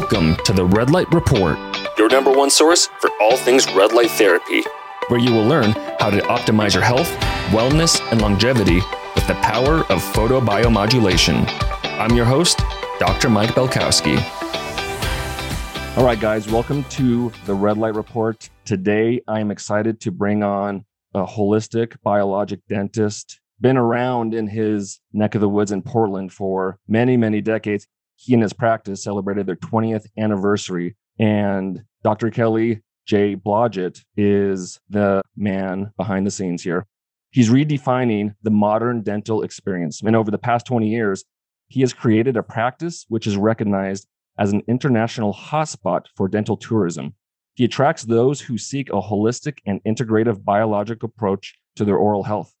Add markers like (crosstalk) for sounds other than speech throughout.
Welcome to the Red Light Report, your number one source for all things red light therapy. where you will learn how to optimize your health, wellness, and longevity with the power of photobiomodulation. I'm your host, Dr. Mike Belkowski. All right, guys, welcome to the Red Light Report. Today, I am excited to bring on a holistic biologic dentist, been around in his neck of the woods in Portland for many, many decades. He and his practice celebrated their 20th anniversary, and Dr. Kelly J. Blodgett is the man behind the scenes here. He's redefining the modern dental experience. And over the past 20 years, he has created a practice which is recognized as an international hotspot for dental tourism. He attracts those who seek a holistic and integrative biologic approach to their oral health.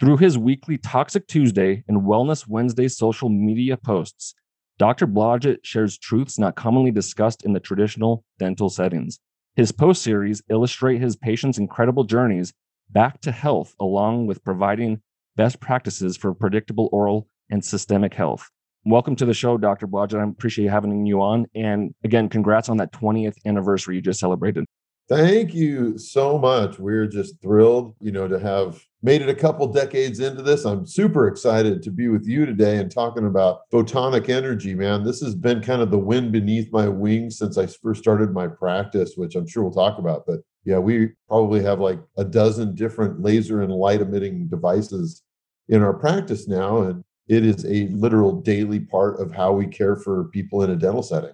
Through his weekly Toxic Tuesday and Wellness Wednesday social media posts, Dr. Blodgett shares truths not commonly discussed in the traditional dental settings. His post series illustrate his patients' incredible journeys back to health, along with providing best practices for predictable oral and systemic health. Welcome to the show, Dr. Blodgett. I appreciate having you on. And again, congrats on that 20th anniversary you just celebrated. Thank you so much. We're just thrilled, you know, to have made it a couple decades into this. I'm super excited to be with you today and talking about photonic energy, man. This has been kind of the wind beneath my wings since I first started my practice, which I'm sure we'll talk about. But yeah, we probably have like a dozen different laser and light emitting devices in our practice now. And it is a literal daily part of how we care for people in a dental setting.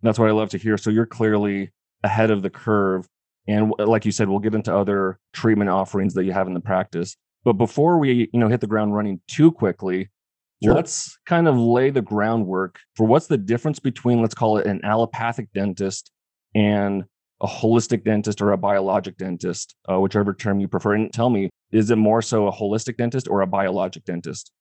That's what I love to hear. So you're clearly ahead of the curve. And like you said, we'll get into other treatment offerings that you have in the practice. But before we, you know, hit the ground running too quickly, Sure. let's kind of lay the groundwork for what's the difference between, let's call it an allopathic dentist and a holistic dentist or a biologic dentist, uh, whichever term you prefer. And tell me, is it more so a holistic dentist or a biologic dentist?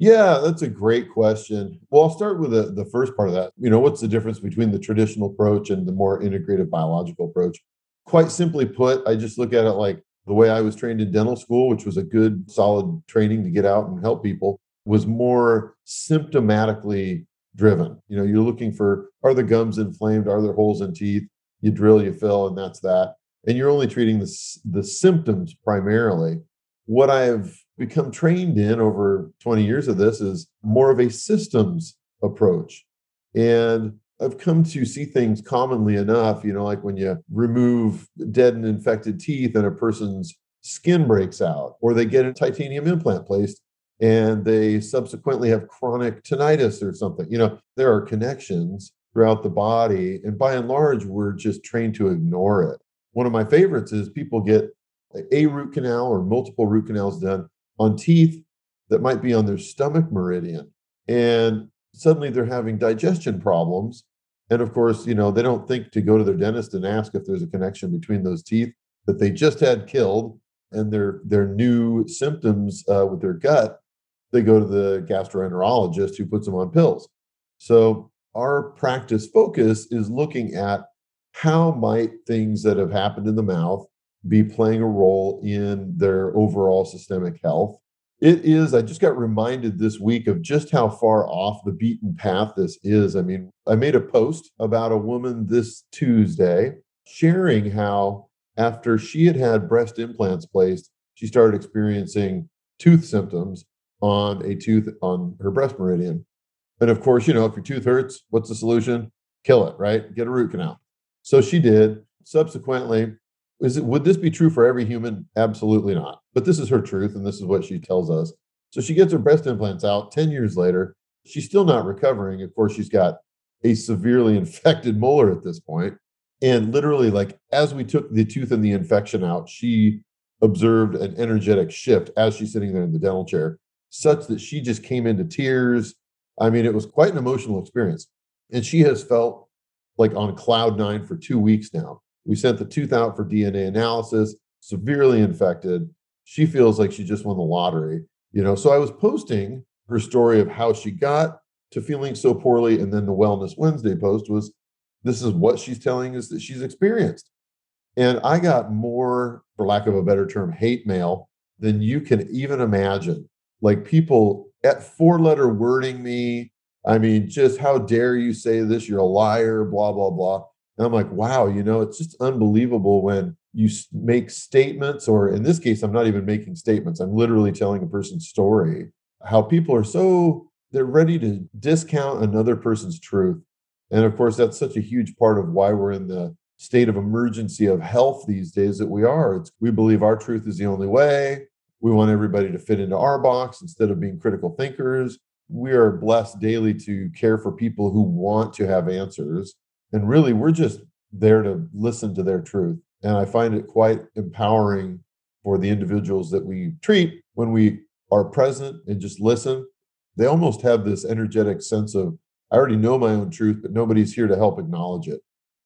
Yeah, that's a great question. Well, I'll start with the, the first part of that. You know, what's the difference between the traditional approach and the more integrative biological approach? Quite simply put, I just look at it like the way I was trained in dental school, which was a good, solid training to get out and help people, was more symptomatically driven. You know, you're looking for are the gums inflamed? Are there holes in teeth? You drill, you fill, and that's that. And you're only treating the, the symptoms primarily. What I've become trained in over 20 years of this is more of a systems approach. And I've come to see things commonly enough, you know, like when you remove dead and infected teeth and a person's skin breaks out, or they get a titanium implant placed and they subsequently have chronic tinnitus or something. You know, there are connections throughout the body. And by and large, we're just trained to ignore it. One of my favorites is people get a root canal or multiple root canals done on teeth that might be on their stomach meridian. And suddenly they're having digestion problems. And of course, you know, they don't think to go to their dentist and ask if there's a connection between those teeth that they just had killed and their their new symptoms uh, with their gut. They go to the gastroenterologist who puts them on pills. So our practice focus is looking at how might things that have happened in the mouth be playing a role in their overall systemic health. It is, I just got reminded this week of just how far off the beaten path this is. I mean, I made a post about a woman this Tuesday sharing how after she had had breast implants placed, she started experiencing tooth symptoms on a tooth on her breast meridian. And of course, you know, if your tooth hurts, what's the solution? Kill it, right? Get a root canal. So she did. Subsequently, is it would this be true for every human? Absolutely not. But this is her truth, and this is what she tells us. So she gets her breast implants out 10 years later. She's still not recovering. Of course, she's got a severely (laughs) infected molar at this point. And literally, like as we took the tooth and the infection out, she observed an energetic shift as she's sitting there in the dental chair, such that she just came into tears. I mean, it was quite an emotional experience. And she has felt like on cloud nine for two weeks now. We sent the tooth out for DNA analysis, severely infected. She feels like she just won the lottery, you know. So I was posting her story of how she got to feeling so poorly. And then the Wellness Wednesday post was this is what she's telling us that she's experienced. And I got more, for lack of a better term, hate mail than you can even imagine. Like people at four letter wording me, I mean, just how dare you say this? You're a liar, blah, blah, blah. And I'm like, wow, you know, it's just unbelievable when you make statements, or in this case, I'm not even making statements. I'm literally telling a person's story. How people are so, they're ready to discount another person's truth. And of course, that's such a huge part of why we're in the state of emergency of health these days that we are. It's, we believe our truth is the only way. We want everybody to fit into our box instead of being critical thinkers. We are blessed daily to care for people who want to have answers. And really, we're just there to listen to their truth. And I find it quite empowering for the individuals that we treat when we are present and just listen. They almost have this energetic sense of, I already know my own truth, but nobody's here to help acknowledge it.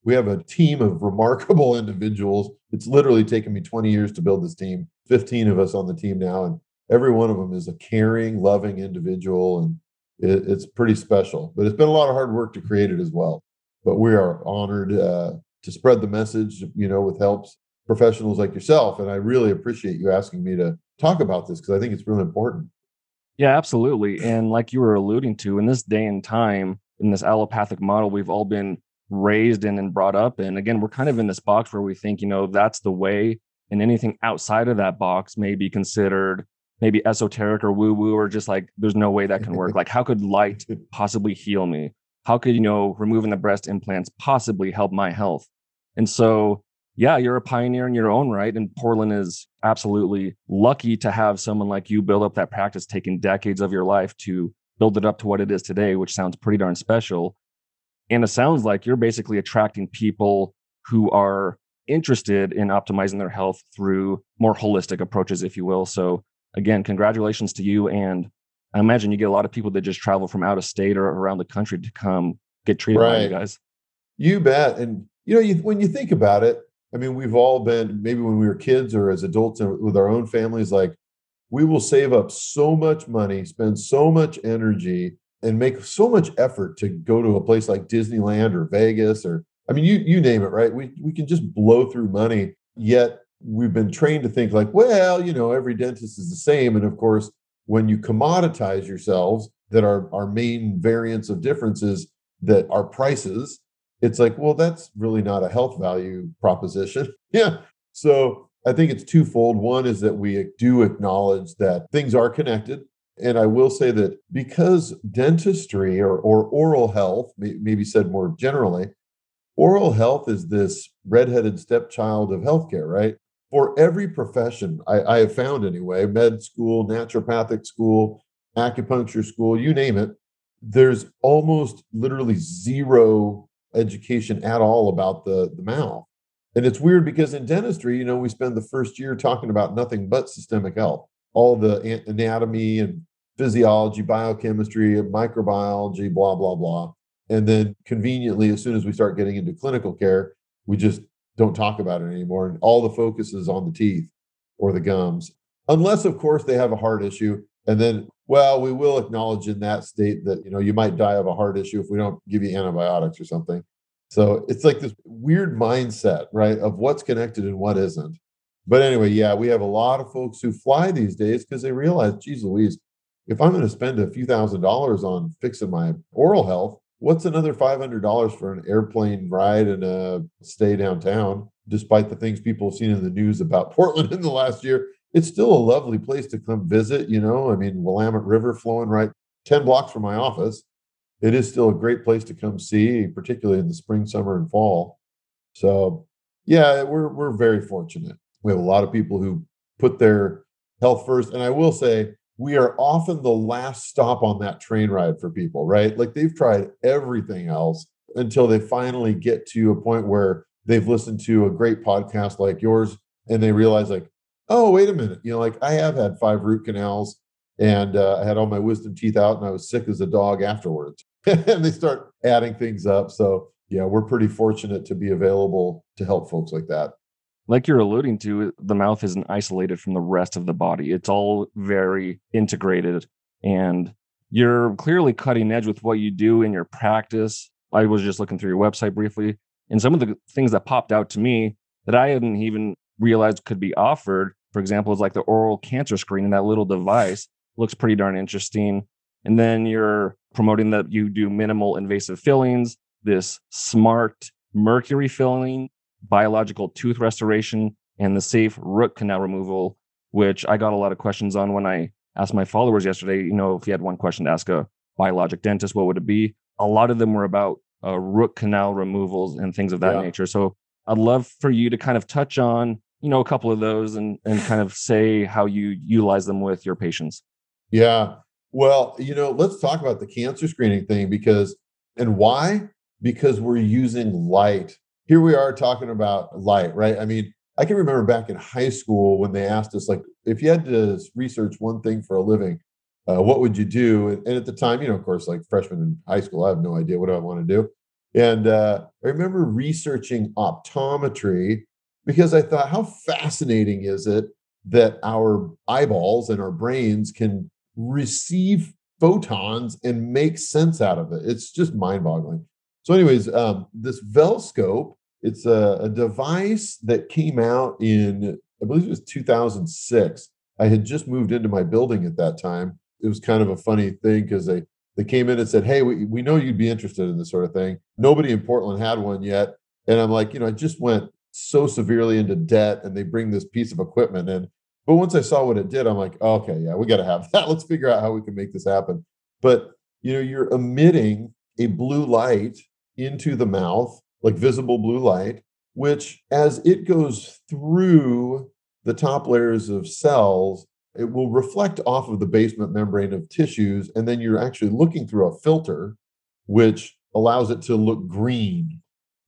We have a team of remarkable (laughs) individuals. It's literally taken me 20 years to build this team, 15 of us on the team now. And every one of them is a caring, loving individual. And it's pretty special. But it's been a lot of hard work to create it as well. But we are honored uh, to spread the message, you know, with helps professionals like yourself. And I really appreciate you asking me to talk about this because I think it's really important. Yeah, absolutely. And like you were alluding to, in this day and time, in this allopathic model, we've all been raised in and brought up And Again, we're kind of in this box where we think, you know, that's the way, and anything outside of that box may be considered maybe esoteric or woo woo, or just like there's no way that can work. (laughs) like, how could light (laughs) possibly heal me? How could, you know, removing the breast implants possibly help my health? And so, yeah, you're a pioneer in your own right. And Portland is absolutely lucky to have someone like you build up that practice, taking decades of your life to build it up to what it is today, which sounds pretty darn special. And it sounds like you're basically attracting people who are interested in optimizing their health through more holistic approaches, if you will. So, again, congratulations to you. And I imagine you get a lot of people that just travel from out of state or around the country to come get treated right. by you guys. You bet. And you know, you, when you think about it, I mean, we've all been maybe when we were kids or as adults with our own families, like we will save up so much money, spend so much energy, and make so much effort to go to a place like Disneyland or Vegas or I mean, you you name it, right? We we can just blow through money. Yet we've been trained to think like, well, you know, every dentist is the same. And of course, when you commoditize yourselves, that our our main variants of differences that our prices it's like, well, that's really not a health value proposition. (laughs) yeah. So I think it's twofold. One is that we do acknowledge that things are connected. And I will say that because dentistry or, or oral health, maybe said more generally, oral health is this redheaded stepchild of healthcare, right? For every profession I, I have found anyway, med school, naturopathic school, acupuncture school, you name it, there's almost literally zero education at all about the, the mouth. And it's weird because in dentistry, you know, we spend the first year talking about nothing but systemic health, all the anatomy and physiology, biochemistry, microbiology, blah, blah, blah. And then conveniently, as soon as we start getting into clinical care, we just don't talk about it anymore. And all the focus is on the teeth or the gums, unless, of course, they have a heart issue. And then, well, we will acknowledge in that state that, you know, you might die of a heart issue if we don't give you antibiotics or something. So it's like this weird mindset, right, of what's connected and what isn't. But anyway, yeah, we have a lot of folks who fly these days because they realize, geez Louise, if I'm going to spend a few thousand dollars on fixing my oral health, what's another $500 for an airplane ride and a stay downtown? Despite the things people have seen in the news about (laughs) Portland in the last year, it's still a lovely place to come visit. You know, I mean, Willamette River flowing right 10 blocks from my office. It is still a great place to come see, particularly in the spring, summer, and fall. So, yeah, we're, we're very fortunate. We have a lot of people who put their health first. And I will say, we are often the last stop on that train ride for people, right? Like they've tried everything else until they finally get to a point where they've listened to a great podcast like yours and they realize, like, oh, wait a minute. You know, like I have had five root canals and uh, I had all my wisdom teeth out and I was sick as a dog afterwards. (laughs) and they start adding things up. So, yeah, we're pretty fortunate to be available to help folks like that. Like you're alluding to, the mouth isn't isolated from the rest of the body. It's all very integrated. And you're clearly cutting edge with what you do in your practice. I was just looking through your website briefly, and some of the things that popped out to me that I hadn't even realized could be offered. For example, is like the oral cancer screen and that little device looks pretty darn interesting. And then you're promoting that you do minimal invasive fillings, this smart mercury filling, biological tooth restoration, and the safe root canal removal, which I got a lot of questions on when I asked my followers yesterday. You know, if you had one question to ask a biologic dentist, what would it be? A lot of them were about uh, root canal removals and things of that yeah. nature. So I'd love for you to kind of touch on, you know, a couple of those and and kind of say how you utilize them with your patients. Yeah. Well, you know, let's talk about the cancer screening thing because and why? Because we're using light. Here we are talking about light, right? I mean, I can remember back in high school when they asked us, like, if you had to research one thing for a living, uh, what would you do? And, at the time, you know, of course, like freshman in high school, I have no idea what I want to do. And uh, I remember researching optometry because I thought, how fascinating is it that our eyeballs and our brains can receive photons and make sense out of it? It's just mind boggling. So, anyways, um, this Velscope, it's a, a device that came out in, I believe it was 2006. I had just moved into my building at that time. It was kind of a funny thing because they they came in and said, Hey, we, we know you'd be interested in this sort of thing. Nobody in Portland had one yet. And I'm like, you know, I just went so severely into debt and they bring this piece of equipment in. But once I saw what it did, I'm like, okay, yeah, we got to have (laughs) that. Let's figure out how we can make this happen. But, you know, you're emitting a blue light into the mouth, like visible blue light, which as it goes through the top layers of cells, it will reflect off of the basement membrane of tissues. And then you're actually looking through a filter, which allows it to look green.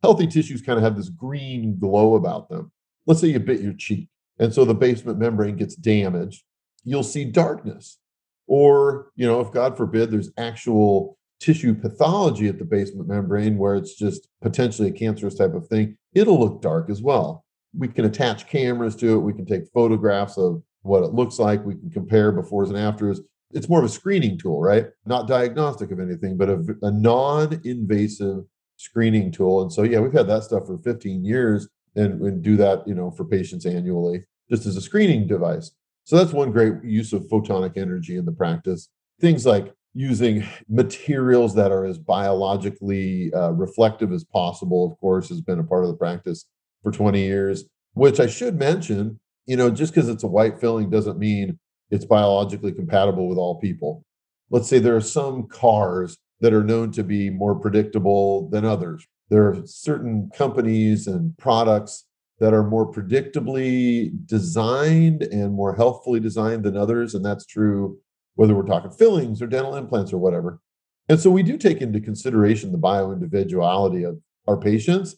Healthy tissues kind of have this green glow about them. Let's say you bit your cheek, and so the basement membrane gets damaged, you'll see darkness. Or, you know, if God forbid there's actual tissue pathology at the basement membrane where it's just potentially a cancerous type of thing, it'll look dark as well. We can attach cameras to it, we can take photographs of what it looks like. We can compare befores and afters. It's more of a screening tool, right? Not diagnostic of anything, but a, a non invasive screening tool. And so, yeah, we've had that stuff for 15 years and, and do that, you know, for patients annually just as a screening device. So that's one great use of photonic energy in the practice. Things like using materials that are as biologically uh, reflective as possible, of course, has been a part of the practice for 20 years, which I should mention you know, just because it's a white filling doesn't mean it's biologically compatible with all people. Let's say there are some cars that are known to be more predictable than others. There are certain companies and products that are more predictably designed and more healthfully designed than others. And that's true whether we're talking fillings or dental implants or whatever. And so we do take into consideration the bioindividuality of our patients.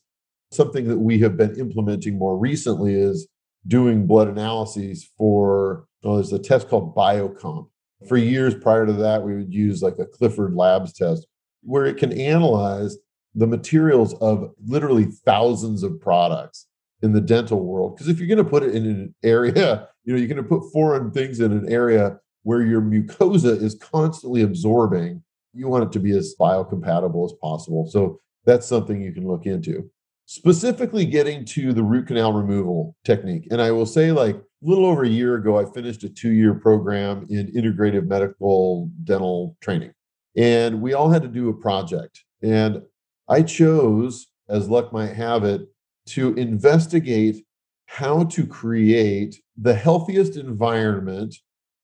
Something that we have been implementing more recently is doing blood analyses for well, there's a test called biocomp for years prior to that we would use like a clifford labs test where it can analyze the materials of literally thousands of products in the dental world because if you're going to put it in an area you know you're going to put foreign things in an area where your mucosa is constantly absorbing you want it to be as biocompatible as possible so that's something you can look into specifically getting to the root canal removal technique. And I will say, like a little over a year ago, I finished a two year program in integrative medical dental training. And we all had to do a project. And I chose, as luck might have it, to investigate how to create the healthiest environment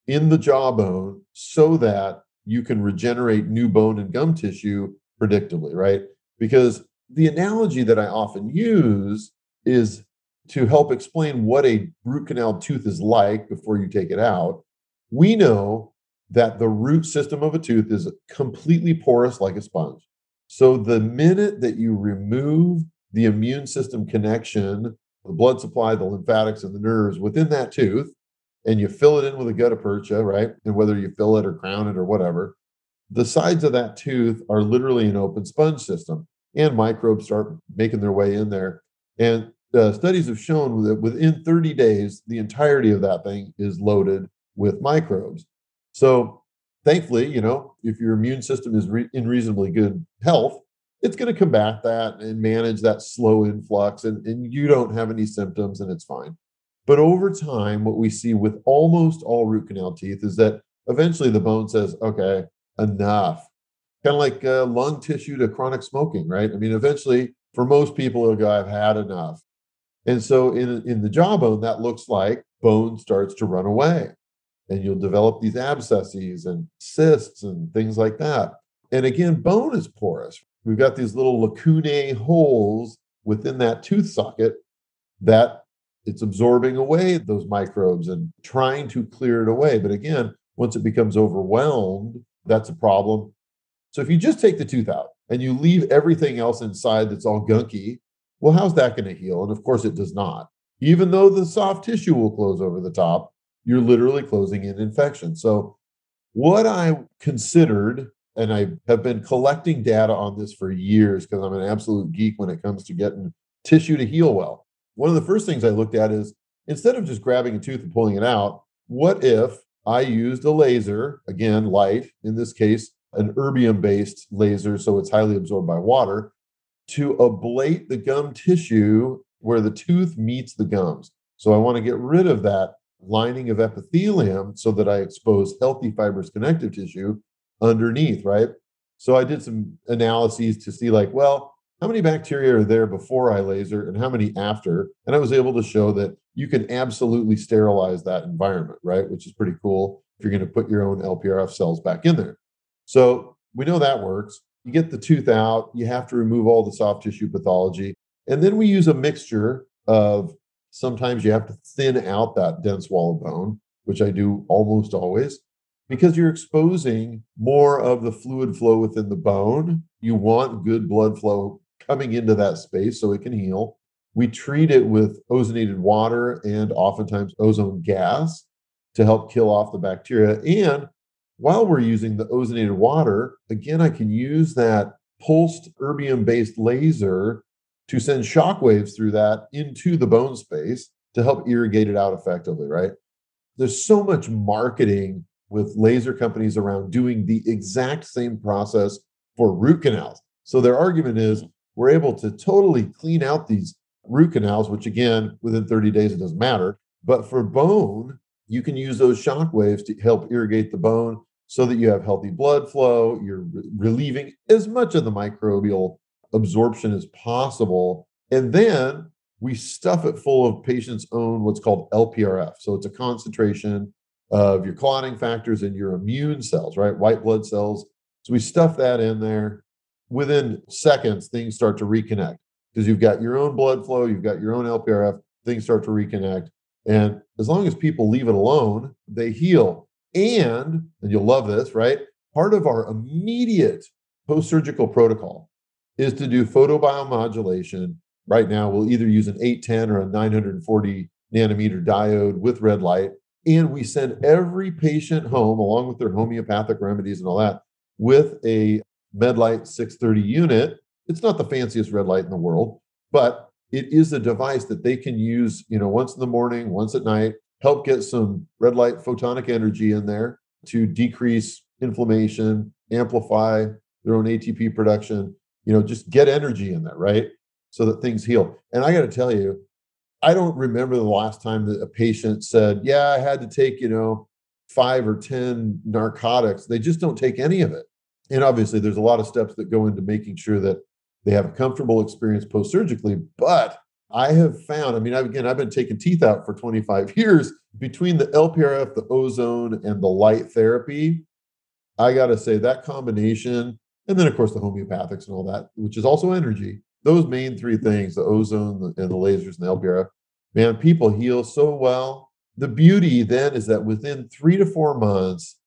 in the jawbone so that you can regenerate new bone and gum tissue predictably, right? Because the analogy that I often use is to help explain what a root canal tooth is like before you take it out. We know that the root system of a tooth is completely porous like a sponge. So the minute that you remove the immune system connection, the blood supply, the lymphatics, and the nerves within that tooth, and you fill it in with a gutta percha, right? And whether you fill it or crown it or whatever, the sides of that tooth are literally an open sponge system and microbes start making their way in there. And uh, studies have shown that within 30 days, the entirety of that thing is loaded with microbes. So, thankfully, you know, if your immune system is re- in reasonably good health, it's going to combat that and manage that slow influx, and, and you don't have any symptoms, and it's fine. But over time, what we see with almost all root canal teeth is that eventually the bone says, okay, enough. Kind of like uh, lung tissue to chronic smoking, right? I mean, eventually, for most people, they'll go, I've had enough. And so in, in the jawbone, that looks like bone starts to run away. And you'll develop these abscesses and cysts and things like that. And again, bone is porous. We've got these little lacunae holes within that tooth socket that it's absorbing away those microbes and trying to clear it away. But again, once it becomes overwhelmed, that's a problem. So if you just take the tooth out and you leave everything else inside that's all gunky, well, how's that going to heal? And of course, it does not. Even though the soft tissue will close over the top, you're literally closing in infection. So, what I considered, and I have been collecting data on this for years because I'm an absolute geek when it comes to getting tissue to heal well. One of the first things I looked at is instead of just grabbing a tooth and pulling it out, what if I used a laser, again, light, in this case, an erbium based laser, so it's highly absorbed by water, to ablate the gum tissue where the tooth meets the gums. So I want to get rid of that lining of epithelium so that I expose healthy fibrous connective tissue underneath, right? So I did some analyses to see, like, well, how many bacteria are there before I laser and how many after? And I was able to show that you can absolutely sterilize that environment, right? Which is pretty cool if you're going to put your own LPRF cells back in there. So we know that works. You get the tooth out, you have to remove all the soft tissue pathology. And then we use a mixture of sometimes you have to thin out that dense wall of bone, which I do almost always, because you're exposing more of the fluid flow within the bone. You want good blood flow coming into that space so it can heal. We treat it with ozonated water and oftentimes ozone gas to help kill off the bacteria. And while we're using the ozonated water, again, I can use that pulsed erbium based laser to send shock waves through that into the bone space to help irrigate it out effectively, right? There's so much marketing with laser companies around doing the exact same process for root canals. So their argument is hmm. We're able to totally clean out these root canals, which again, within 30 days, it doesn't matter. But for bone, you can use those shock waves to help irrigate the bone so that you have healthy blood flow. You're re- relieving as much of the microbial absorption as possible. And then we stuff it full of patients' own what's called LPRF. So it's a concentration of your clotting factors and your immune cells, right? White blood cells. So we stuff that in there. Within seconds, things start to reconnect because you've got your own blood flow, you've got your own LPRF, things start to reconnect. And as long as people leave it alone, they heal. And, and you'll love this, right? Part of our immediate post surgical protocol is to do photobiomodulation. Right now, we'll either use an 810 or a 940 nanometer diode with red light. And we send every patient home, along with their homeopathic remedies and all that, with a MedLight 630 unit. It's not the fanciest red light in the world, but it is a device that they can use, you know, once in the morning, once at night, help get some red light photonic energy in there to decrease inflammation, amplify their own ATP production, you know, just get energy in there, right? So that things heal. And I got to tell you, I don't remember the last time that a patient said, Yeah, I had to take, you know, five or 10 narcotics. They just don't take any of it. And obviously, there's a lot of steps that go into making sure that they have a comfortable experience post surgically. But I have found, I mean, I've, again, I've been taking teeth out for 25 (laughs) years between the LPRF, the ozone, and the light therapy. I got to say that combination, and then of course the homeopathics and all that, which is also energy. Those main three things, the ozone and the lasers and the LPRF, man, people heal so well. The beauty then is that within three to four months,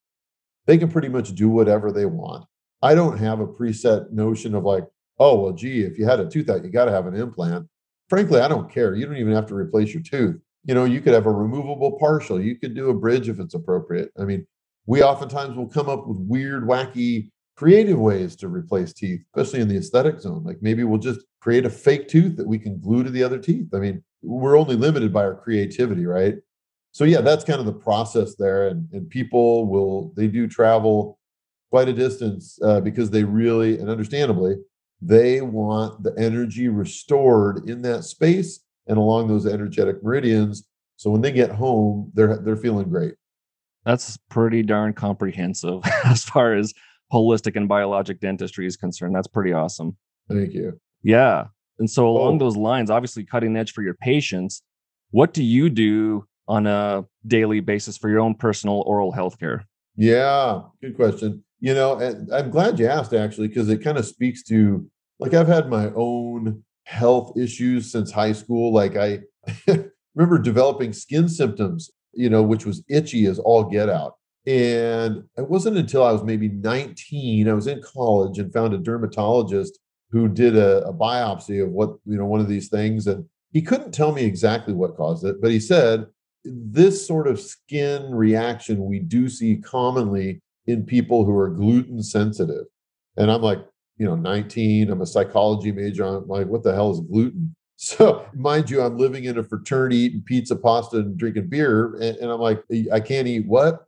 they can pretty much do whatever they want. I don't have a preset notion of like, oh, well, gee, if you had a tooth out, you got to have an implant. Frankly, I don't care. You don't even have to replace your tooth. You know, you could have a removable partial. You could do a bridge if it's appropriate. I mean, we oftentimes will come up with weird, wacky, creative ways to replace teeth, especially in the aesthetic zone. Like maybe we'll just create a fake tooth that we can glue to the other teeth. I mean, we're only limited by our creativity, right? So yeah, that's kind of the process there. And, and people will, they do travel quite a distance uh, because they really, and understandably, they want the energy restored in that space and along those energetic meridians. So when they get home, they're they're feeling great. That's pretty darn comprehensive (laughs) as far as holistic and biologic dentistry is concerned. That's pretty awesome. Thank you. Yeah. And so along Oh. those lines, obviously cutting edge for your patients, what do you do on a daily basis for your own personal oral health care? Yeah, good question. You know, I'm glad you asked actually, because it kind of speaks to like I've had my own health issues since high school. Like I (laughs) remember developing skin symptoms, you know, which was itchy as all get out. And it wasn't until I was maybe 19, I was in college and found a dermatologist who did a, a biopsy of what, you know, one of these things. And he couldn't tell me exactly what caused it, but he said, this sort of skin reaction we do see commonly in people who are gluten sensitive. And I'm like, you know, 19, I'm a psychology major. I'm like, what the hell is gluten? (laughs) So, mind you, I'm living in a fraternity, eating pizza, pasta, and drinking beer. And, and I'm like, I can't eat what?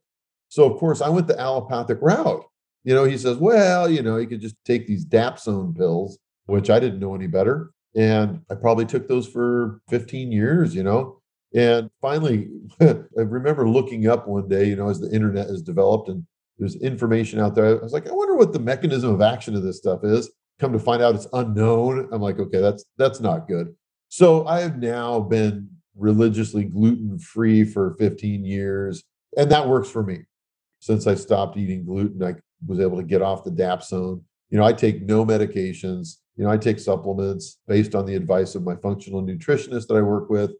So, of course, I went the allopathic route. You know, he says, well, you know, you could just take these Dapsone pills, which I didn't know any better. And I probably took those for 15 years, you know. And finally, (laughs) I remember looking up one day, you know, as the internet has developed and there's information out there. I was like, I wonder what the mechanism of action of this stuff is. Come to find out it's unknown. I'm like, okay, that's that's not good. So I have now been religiously gluten free for 15 years, and that works for me. Since I stopped eating gluten, I was able to get off the Dapsone. You know, I take no medications. You know, I take supplements based on the advice of my functional nutritionist that I work with.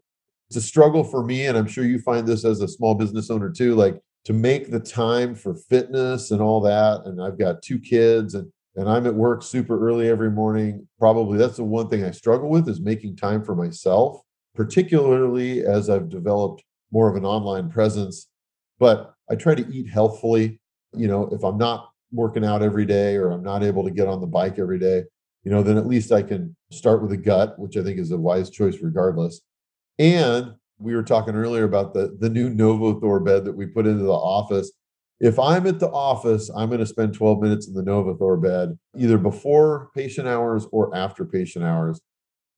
It's a struggle for me, and I'm sure you find this as a small business owner too. Like to make the time for fitness and all that. And I've got two kids, and and I'm at work super early every morning. Probably that's the one thing I struggle with is making time for myself, particularly as I've developed more of an online presence. But I try to eat healthfully. You know, if I'm not working out every day or I'm not able to get on the bike every day, you know, then at least I can start with a gut, which I think is a wise choice regardless. And we were talking earlier about the the new Novothor bed that we put into the office. If I'm at the office, I'm going to spend 12 minutes in the Novothor bed, either before patient hours or after patient hours.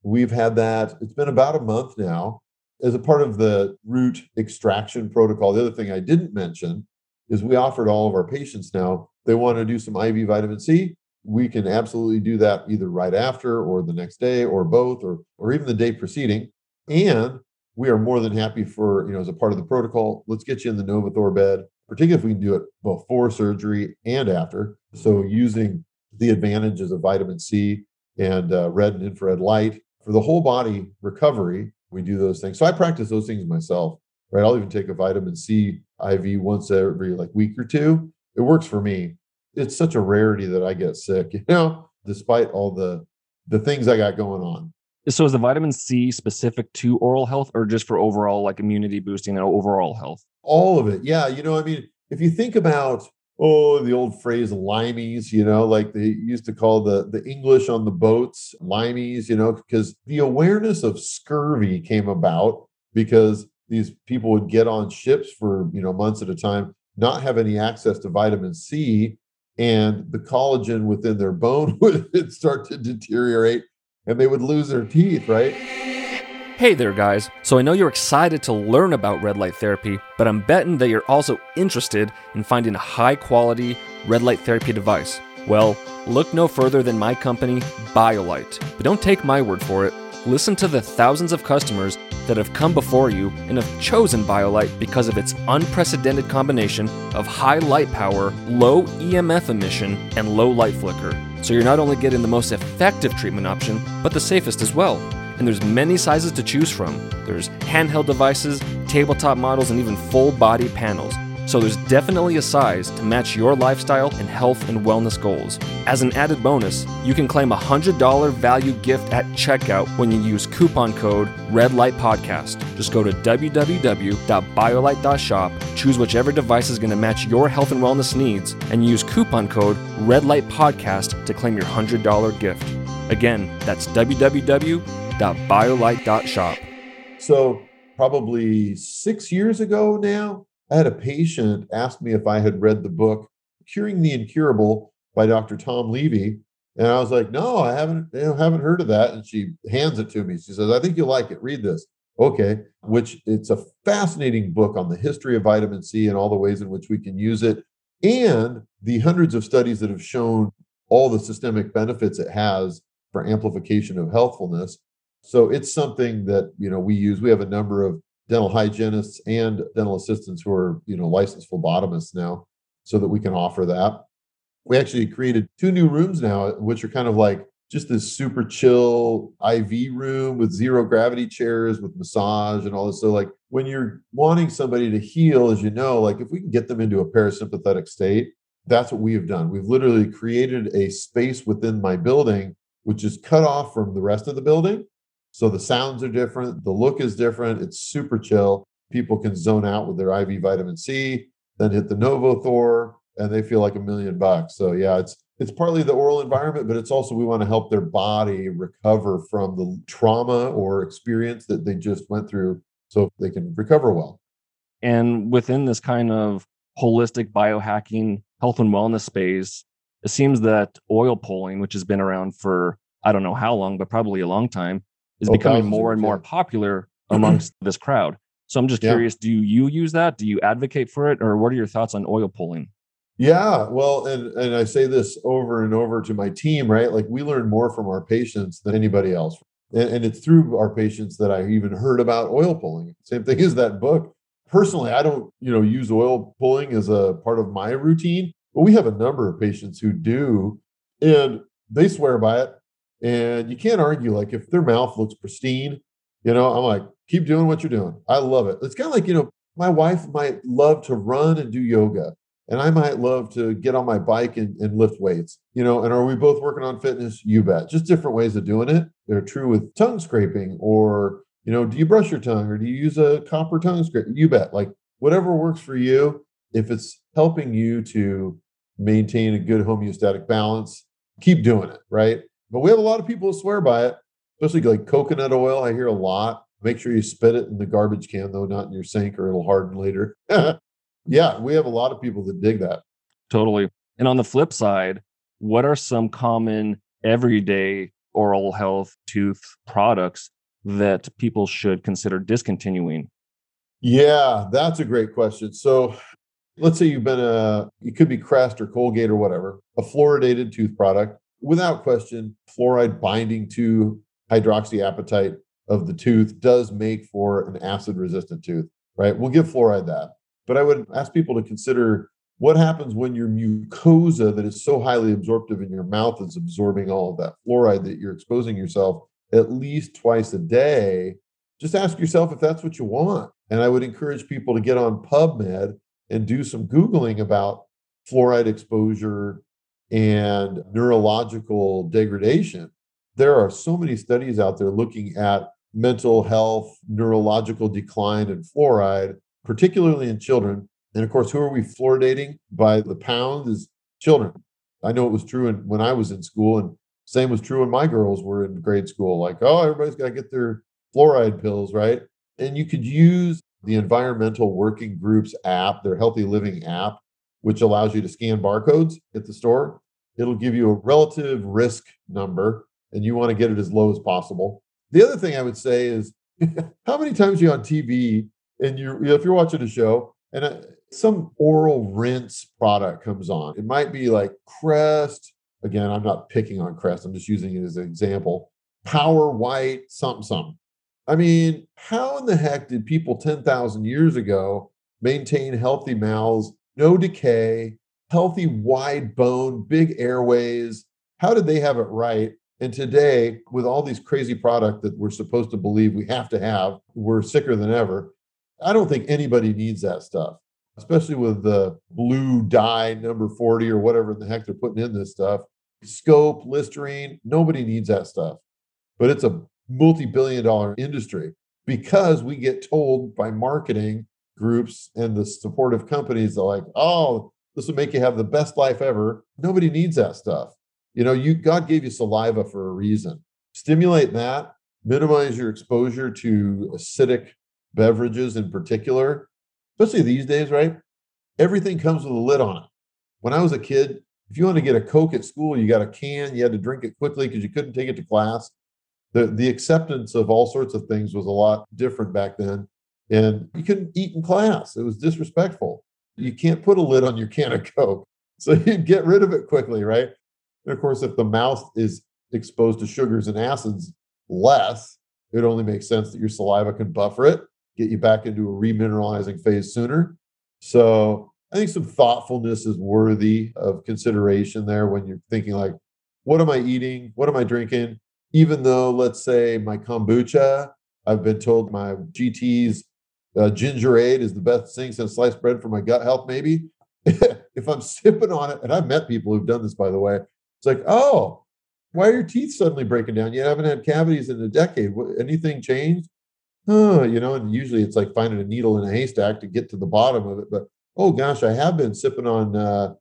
We've had that. It's been about a month now as a part of the root extraction protocol. The other thing I didn't mention is we offered all of our patients now, they want to do some IV vitamin C. We can absolutely do that either right after or the next day or both or or even the day preceding. And we are more than happy for, you know, as a part of the protocol, let's get you in the Novothor bed, particularly if we can do it before surgery and after. So using the advantages of vitamin C and uh, red and infrared light for the whole body recovery, we do those things. So I practice those things myself, right? I'll even take a vitamin C IV once every like week or two. It works for me. It's such a rarity that I get sick, (laughs) you know, despite all the the things I got going on. So is the vitamin C specific to oral health or just for overall like immunity boosting and overall health? All of it. Yeah. You know, I mean, if you think about, oh, the old phrase limeys, you know, like they used to call the, the English on the boats limeys, you know, because the awareness of scurvy came about because these people would get on ships for, you know, months at a time, not have any access to vitamin C, and the collagen within their bone (laughs) would start to deteriorate and they would lose their teeth, right? Hey there, guys. So I know you're excited to learn about red light therapy, but I'm betting that you're also interested in finding a high quality red light therapy device. Well, look no further than my company, BioLight. But don't take my word for it. Listen to the thousands of customers that have come before you and have chosen BioLight because of its unprecedented combination of high light power, low EMF emission, and low light flicker. So you're not only getting the most effective treatment option, but the safest as well. And there's many sizes to choose from. There's handheld devices, tabletop models, and even full body panels. So there's definitely a size to match your lifestyle and health and wellness goals. As an added bonus, you can claim a $100 value gift at checkout when you use coupon code REDLIGHTPODCAST. Just go to www.biolight.shop, choose whichever device is going to match your health and wellness needs, and use coupon code REDLIGHTPODCAST to claim your $100 gift. Again, that's www.biolight.shop. So, probably six years ago now, I had a patient ask me if I had read the book Curing the Incurable by Dr. Tom Levy. And I was like, no, I haven't, you know, haven't heard of that. And she hands it to me. She says, I think you'll like it. Read this. Okay. Which it's a fascinating book on the history of vitamin C and all the ways in which we can use it. and the hundreds of studies that have shown all the systemic benefits it has for amplification of healthfulness. So it's something that, you know, we use. We have a number of dental hygienists and dental assistants who are, you know, licensed phlebotomists now so that we can offer that. We actually created two new rooms now, which are kind of like just this super chill IV room with zero gravity chairs with massage and all this. So, like when you're wanting somebody to heal, as you know, like if we can get them into a parasympathetic state, that's what we have done. We've literally created a space within my building, which is cut off from the rest of the building. So the sounds are different, the look is different. It's super chill. People can zone out with their IV vitamin C, then hit the Novothor, and they feel like a million bucks. So yeah, it's it's partly the oral environment, but it's also we want to help their body recover from the trauma or experience that they just went through so they can recover well. And within this kind of holistic biohacking health and wellness space, it seems that oil pulling, which has been around for I don't know how long, but probably a long time, is oh, becoming more and more popular (clears throat) amongst this crowd. So I'm just curious, yeah. do you use that? Do you advocate for it? Or what are your thoughts on oil pulling? Yeah, well, and and I say this over and over to my team, right? Like we learn more from our patients than anybody else. And, and it's through our patients that I even heard about oil pulling. Same thing as that book. Personally, I don't, you know, use oil pulling as a part of my routine, but we have a number of patients who do, and they swear by it. And you can't argue, like, if their mouth looks pristine, you know, I'm like, keep doing what you're doing. I love it. It's kind of like, you know, my wife might love to run and do yoga, and I might love to get on my bike and, and lift weights, you know, and are we both working on fitness? You bet. Just different ways of doing it. They're true with tongue scraping or, you know, do you brush your tongue or do you use a copper tongue scraper? You bet. Like, whatever works for you, if it's helping you to maintain a good homeostatic balance, keep doing it, right? But we have a lot of people who swear by it, especially like coconut oil. I hear a lot. Make sure you spit it in the garbage can, though, not in your sink or it'll harden later. (laughs) yeah, we have a lot of people that dig that. Totally. And on the flip side, what are some common everyday oral health tooth products that people should consider discontinuing? Yeah, that's a great question. So let's say you've been a, it could be Crest or Colgate or whatever, a fluoridated tooth product without question, fluoride binding to hydroxyapatite of the tooth does make for an acid resistant tooth, right? We'll give fluoride that. But I would ask people to consider what happens when your mucosa that is so highly absorptive in your mouth is absorbing all of that fluoride that you're exposing yourself at least twice a day. Just ask yourself if that's what you want. And I would encourage people to get on PubMed and do some Googling about fluoride exposure and neurological degradation. There are so many studies out there looking at mental health, neurological decline, and fluoride, particularly in children. And of course, who are we fluoridating by the pound is children. I know it was true when I was in school, and same was true when my girls were in grade school. Like, oh, everybody's got to get their fluoride pills, right? And you could use the Environmental Working Groups app, their Healthy Living app, which allows you to scan barcodes at the store. It'll give you a relative risk number, and you want to get it as low as possible. The other thing I would say is (laughs) how many times are you on TV and you if you're watching a show and uh, some oral rinse product comes on, it might be like Crest. Again, I'm not picking on Crest, I'm just using it as an example. Power White, something, something. I mean, how in the heck did people 10,000 years ago maintain healthy mouths no decay, healthy, wide bone, big airways. How did they have it right? And today, with all these crazy product that we're supposed to believe we have to have, we're sicker than ever. I don't think anybody needs that stuff, especially with the blue dye number 40 or whatever the heck they're putting in this stuff. Scope, Listerine, nobody needs that stuff. But it's a multi billion dollar industry because we get told by marketing groups and the supportive companies are like, oh, this will make you have the best life ever. Nobody needs that stuff. You know, you God gave you saliva for a reason. Stimulate that, minimize your exposure to acidic beverages in particular, especially these days, right? Everything comes with a lid on it. When I was a kid, if you want to get a Coke at school, you got a can, you had to drink it quickly because you couldn't take it to class. The, the acceptance of all sorts of things was a lot different back then and you couldn't eat in class. It was disrespectful. You can't put a lid on your can of Coke. So (laughs) you get rid of it quickly, right? And of course, if the mouth is exposed to sugars and acids less, it only makes sense that your saliva can buffer it, get you back into a remineralizing phase sooner. So I think some thoughtfulness is worthy of consideration there when you're thinking like, what am I eating? What am I drinking? Even though, let's say, my kombucha, I've been told my GT's uh, Gingerade is the best thing since sliced bread for my gut health, maybe. (laughs) if I'm sipping on it, and I've met people who've done this, by the way, it's like, oh, why are your teeth suddenly breaking down? You haven't had cavities in a decade. Anything changed? Oh, you know, and usually it's like finding a needle in a haystack to get to the bottom of it. But oh gosh, I have been sipping on, uh,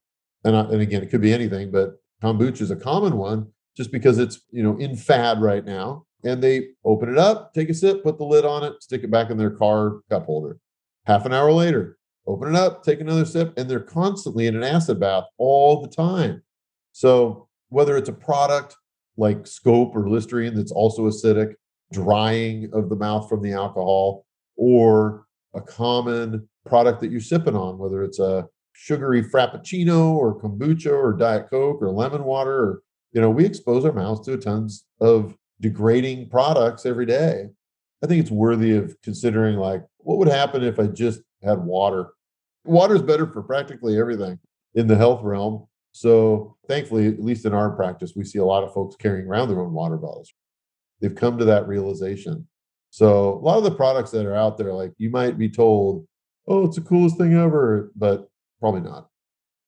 and, I, and again, it could be anything, but kombucha is a common one just because it's you know in fad right now. And they open it up, take a sip, put the lid on it, stick it back in their car cup holder. Half an hour later, open it up, take another sip, and they're constantly in an acid bath all the time. So whether it's a product like Scope or Listerine that's also acidic, drying of the mouth from the alcohol, or a common product that you're sipping on, whether it's a sugary frappuccino or kombucha or diet coke or lemon water or you know we expose our mouths to tons of degrading products every day i think it's worthy of considering like what would happen if i just had water water is better for practically everything in the health realm so thankfully at least in our practice we see a lot of folks carrying around their own water bottles they've come to that realization so a lot of the products that are out there like you might be told oh it's the coolest thing ever but Probably not.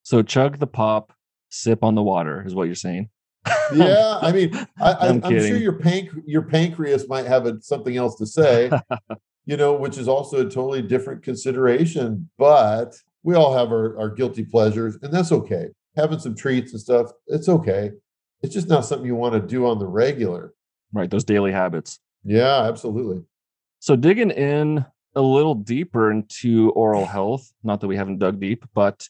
So chug the pop, sip on the water is what you're saying. (laughs) yeah, I mean, I, am sure your panc- your pancreas might have a, something else to say, (laughs) you know, which is also a totally different consideration. But we all have our, our guilty pleasures, and that's okay. Having some treats and stuff, it's okay. It's just not something you want to do on the regular. Right, those daily habits. Yeah, absolutely. So digging in a little deeper into oral health, not that we haven't dug deep, but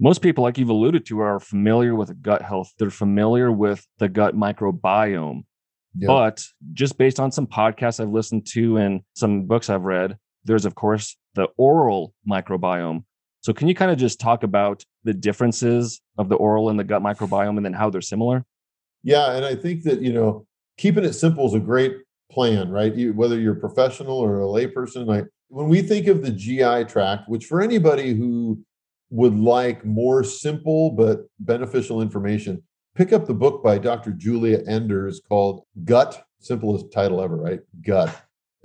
most people, like you've alluded to, are familiar with gut health. They're familiar with the gut microbiome. Yep. But just based on some podcasts I've listened to and some books I've read, there's, of course, the oral microbiome. So, can you kind of just talk about the differences of the oral and the gut microbiome and then how they're similar? Yeah. And I think that, you know, keeping it simple is a great plan, right? You, whether you're a professional or a layperson, like when we think of the GI tract, which for anybody who would like more simple but beneficial information, pick up the book by Dr. Giulia Enders called Gut, simplest title ever, right? Gut. (laughs)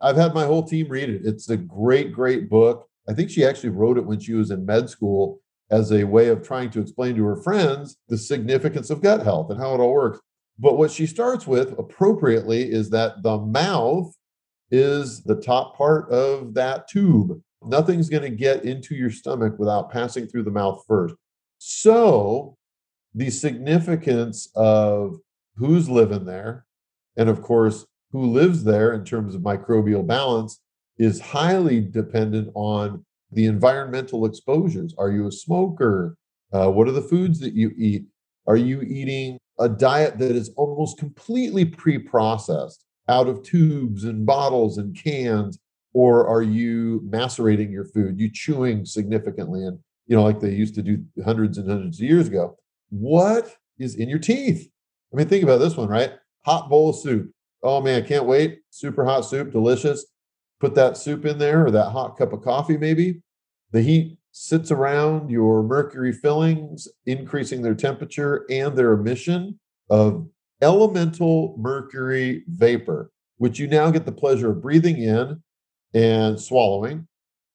I've had my whole team read it. It's a great, great book. I think she actually wrote it when she was in med school as a way of trying to explain to her friends the significance of gut health and how it all works. But what she starts with appropriately is that the mouth is the top part of that tube. Nothing's going to get into your stomach without passing through the mouth first. So, the significance of who's living there, and of course, who lives there in terms of microbial balance, is highly dependent on the environmental exposures. Are you a smoker? Uh, what are the foods that you eat? Are you eating a diet that is almost completely pre processed? out of tubes and bottles and cans or are you macerating your food? You chewing significantly and you know like they used to do hundreds and hundreds of years ago. What is in your teeth? I mean think about this one right? Hot bowl of soup. Oh man I can't wait. Super hot soup delicious. Put that soup in there or that hot cup of coffee maybe. The heat sits around your mercury fillings increasing their temperature and their emission of elemental mercury vapor, which you now get the pleasure of breathing in and swallowing.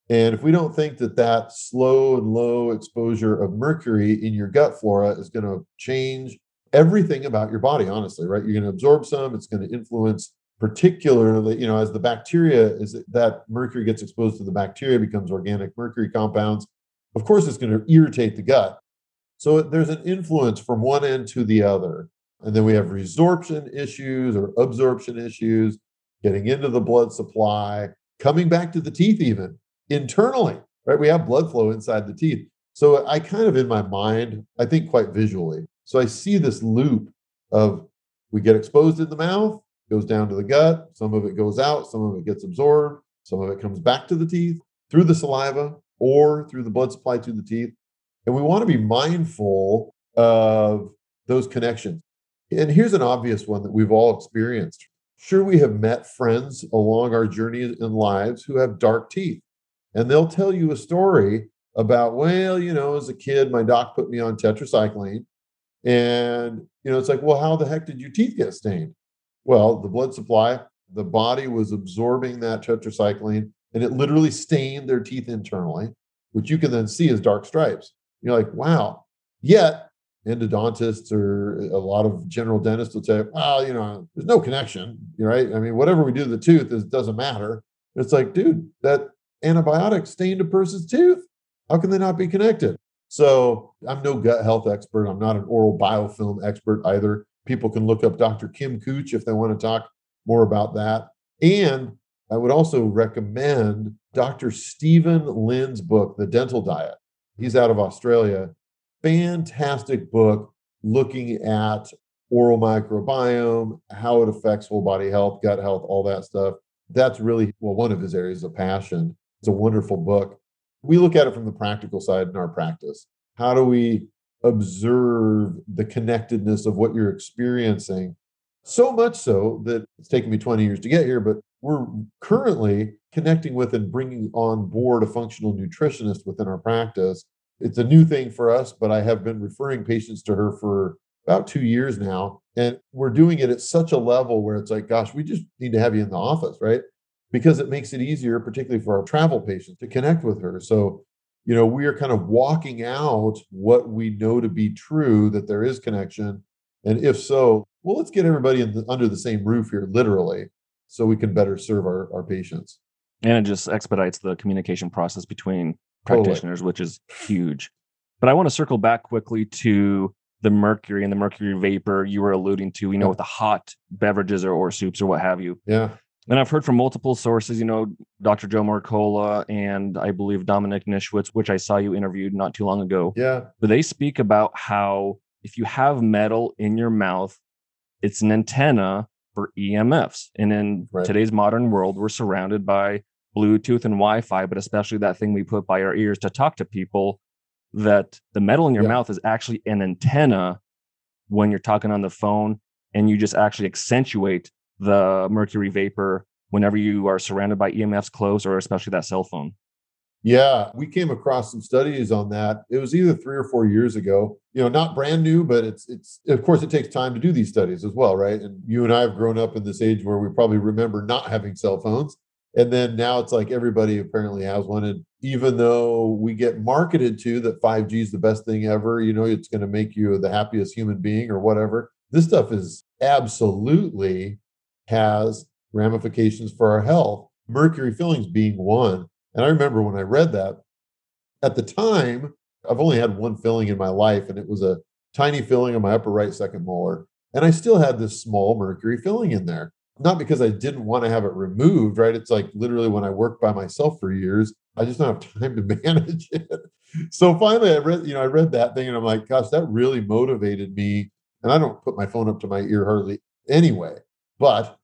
And if we don't think that that slow and low exposure of mercury in your gut flora is going to change everything about your body, honestly, right? You're going to absorb some, it's going to influence particularly, you know, as the bacteria is that mercury gets exposed to the bacteria, becomes organic mercury compounds. Of course, it's going to irritate the gut. So there's an influence from one end to the other. And then we have resorption issues or absorption issues, getting into the blood supply, coming back to the teeth, even internally, right? We have blood flow inside the teeth. So I kind of in my mind, I think quite visually. So I see this loop of we get exposed in the mouth, goes down to the gut, some of it goes out, some of it gets absorbed, some of it comes back to the teeth through the saliva, or through the blood supply to the teeth. And we want to be mindful of those connections. And here's an obvious one that we've all experienced. Sure, we have met friends along our journey in lives who have dark teeth, and they'll tell you a story about, well, you know, as a kid, my doc put me on tetracycline. And, you know, it's like, well, how the heck did your teeth get stained? Well, the blood supply, the body was absorbing that tetracycline and it literally stained their teeth internally, which you can then see as dark stripes. You're like, wow. Yet, endodontists or a lot of general dentists would say, well, you know, there's no connection, right? I mean, whatever we do to the tooth is, doesn't matter. It's like, dude, that antibiotic stained a person's tooth. How can they not be connected? So I'm no gut health expert. I'm not an oral biofilm expert either. People can look up Dr. Kim Kutsch if they want to talk more about that. And I would also recommend Dr. Steven Lin's book, The Dental Diet. He's out of Australia. Fantastic book looking at oral microbiome, how it affects whole body health, gut health, all that stuff. That's really, well, one of his areas of passion. It's a wonderful book. We look at it from the practical side in our practice. How do we observe the connectedness of what you're experiencing? So much so that it's taken me 20 years to get here, but we're currently connecting with and bringing on board a functional nutritionist within our practice. It's a new thing for us, but I have been referring patients to her for about two years now. And we're doing it at such a level where it's like, gosh, we just need to have you in the office, right? Because it makes it easier, particularly for our travel patients, to connect with her. So, you know, we are kind of walking out what we know to be true that there is connection. And if so, well, let's get everybody the, under the same roof here, literally, so we can better serve our, our patients. And it just expedites the communication process between practitioners, totally. which is huge. But I want to circle back quickly to the mercury and the mercury vapor you were alluding to, you know, yeah. with the hot beverages or, or soups or what have you. Yeah. And I've heard from multiple sources, you know, Dr. Joe Mercola and I believe Dominik Nischwitz, which I saw you interviewed not too long ago. Yeah. But they speak about how if you have metal in your mouth, it's an antenna for EMFs. And in right. today's modern world, we're surrounded by Bluetooth and Wi Fi, but especially that thing we put by our ears to talk to people, that the metal in your yeah. mouth is actually an antenna when you're talking on the phone. And you just actually accentuate the mercury vapor whenever you are surrounded by EMFs close or especially that cell phone. Yeah, we came across some studies on that. It was either three or four years ago. You know, not brand new, but it's it's of course it takes time to do these studies as well, right? And you and I have grown up in this age where we probably remember not having cell phones. And then now it's like everybody apparently has one. And even though we get marketed to that 5G is the best thing ever, you know, it's going to make you the happiest human being or whatever, this stuff is absolutely has ramifications for our health, mercury fillings being one. And I remember when I read that at the time, I've only had one filling in my life, and it was a tiny filling on my upper right second molar. And I still had this small mercury filling in there. Not because I didn't want to have it removed, right? It's like literally when I worked by myself for years, I just don't have (laughs) time to manage it. So finally I read, you know, I read that thing and I'm like, gosh, that really motivated me. And I don't put my phone up to my ear hardly anyway. But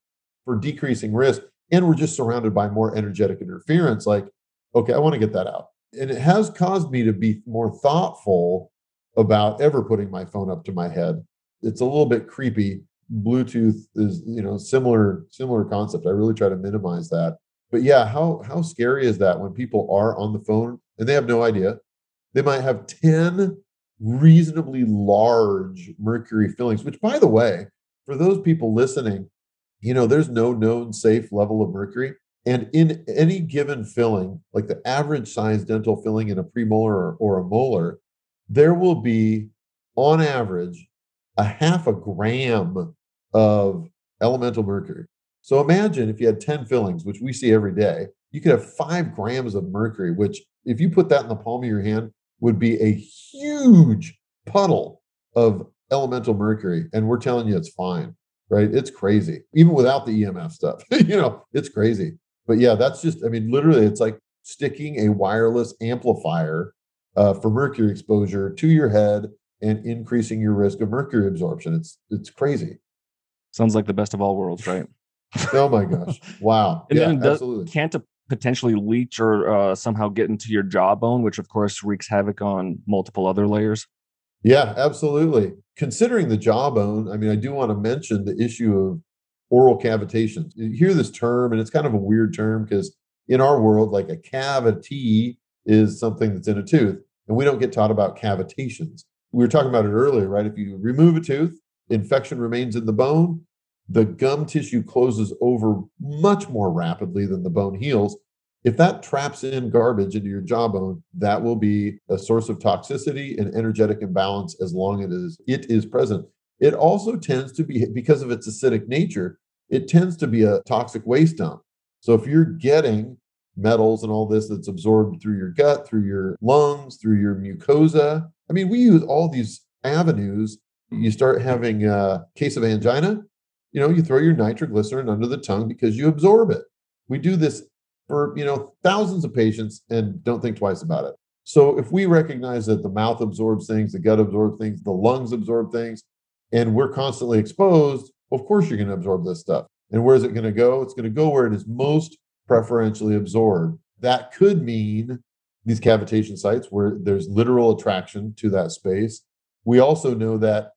for decreasing risk, and we're just surrounded by more energetic interference, like, okay, I want to get that out. And it has caused me to be more thoughtful about ever putting my phone up to my head. It's a little bit creepy. Bluetooth is, you know, similar similar concept. I really try to minimize that. But yeah, how how scary is that when people are on the phone and they have no idea? They might have 10 reasonably large mercury fillings, which by the way, for those people listening, you know, there's no known safe level of mercury. And in any given filling, like the average size dental filling in a premolar or, or a molar, there will be, on average, a half a gram of elemental mercury. So imagine if you had 10 fillings, which we see every day, you could have five grams of mercury, which, if you put that in the palm of your hand, would be a huge puddle of elemental mercury. And we're telling you it's fine right? It's crazy, even without the EMF stuff. (laughs) you know, it's crazy. But yeah, that's just, I mean, literally, it's like sticking a wireless amplifier uh, for mercury exposure to your head and increasing your risk of mercury absorption. It's it's crazy. Sounds like the best of all worlds, right? (laughs) oh my gosh! Wow. (laughs) and yeah, absolutely. Can't a potentially leach or uh, somehow get into your jawbone, which of course wreaks havoc on multiple other layers? Yeah, absolutely. Considering the jawbone, I mean, I do want to mention the issue of oral cavitations. You hear this term, and it's kind of a weird term because in our world, like a cavity is something that's in a tooth, and we don't get taught about cavitations. We were talking about it earlier, right? If you remove a tooth, infection remains in the bone, the gum tissue closes over much more rapidly than the bone heals. If that traps in garbage into your jawbone, that will be a source of toxicity and energetic imbalance as long as it is present. It also tends to be, because of its acidic nature, it tends to be a toxic waste dump. So if you're getting metals and all this that's absorbed through your gut, through your lungs, through your mucosa, I mean, we use all these avenues. You start having a case of angina, you know, you throw your nitroglycerin under the tongue because you absorb it. We do this for, you know, thousands of patients and don't think twice about it. So if we recognize that the mouth absorbs things, the gut absorbs things, the lungs absorb things, and we're constantly exposed, of course you're going to absorb this stuff. And where is it going to go? It's going to go where it is most preferentially absorbed. That could mean these cavitation sites where there's literal attraction to that space. We also know that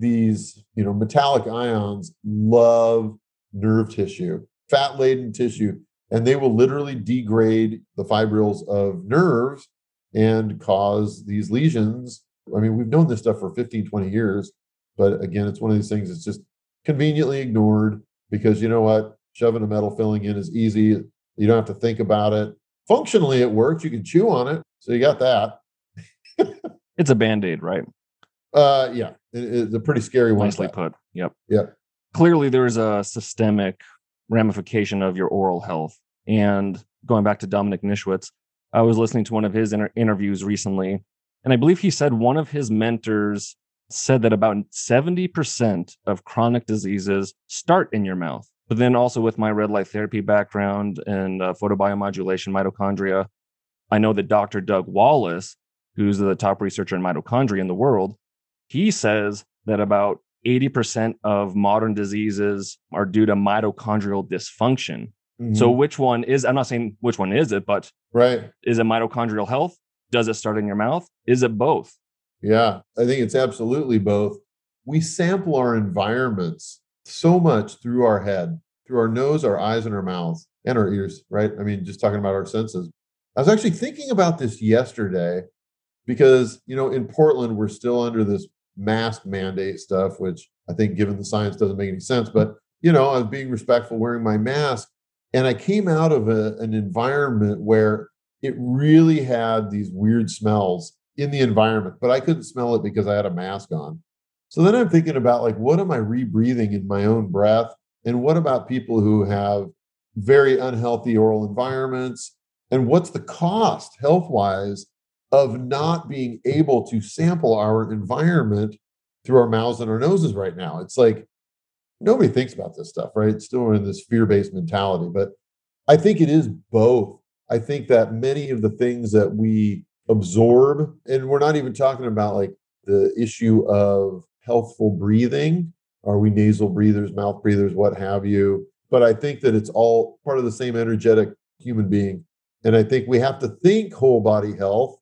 these, you know, metallic ions love nerve tissue, fat laden tissue, and they will literally degrade the fibrils of nerves and cause these lesions. I mean, we've known this stuff for 15, 20 years, but again, it's one of these things that's just conveniently ignored because you know what? Shoving a metal filling in is easy. You don't have to think about it. Functionally, it works. You can chew on it. So you got that. (laughs) it's a band aid, right? Uh, yeah, it, it's a pretty scary one. Nicely put. Yep. Yep. Clearly, there is a systemic ramification of your oral health. And going back to Dominik Nischwitz, I was listening to one of his inter- interviews recently, and I believe he said one of his mentors said that about 70% of chronic diseases start in your mouth. But then also with my red light therapy background and uh, photobiomodulation mitochondria, I know that Dr. Doug Wallace, who's the top researcher in mitochondria in the world, he says that about 80% of modern diseases are due to mitochondrial dysfunction. Mm-hmm. So which one is I'm not saying which one is it, but right. Is it mitochondrial health? Does it start in your mouth? Is it both? Yeah, I think it's absolutely both. We sample our environments so much through our head, through our nose, our eyes, and our mouths, and our ears, right? I mean, just talking about our senses. I was actually thinking about this yesterday because, you know, in Portland, we're still under this mask mandate stuff, which I think, given the science, doesn't make any sense. But, you know, I was being respectful wearing my mask. And I came out of a, an environment where it really had these weird smells in the environment, but I couldn't smell it because I had a mask on. So then I'm thinking about like, what am I rebreathing in my own breath? And what about people who have very unhealthy oral environments? And what's the cost health wise of not being able to sample our environment through our mouths and our noses right now? It's like nobody thinks about this stuff, right? It's still in this fear based mentality. But I think it is both. I think that many of the things that we absorb. And we're not even talking about like the issue of healthful breathing. Are we nasal breathers, mouth breathers, what have you? But I think that it's all part of the same energetic human being. And I think we have to think whole body health,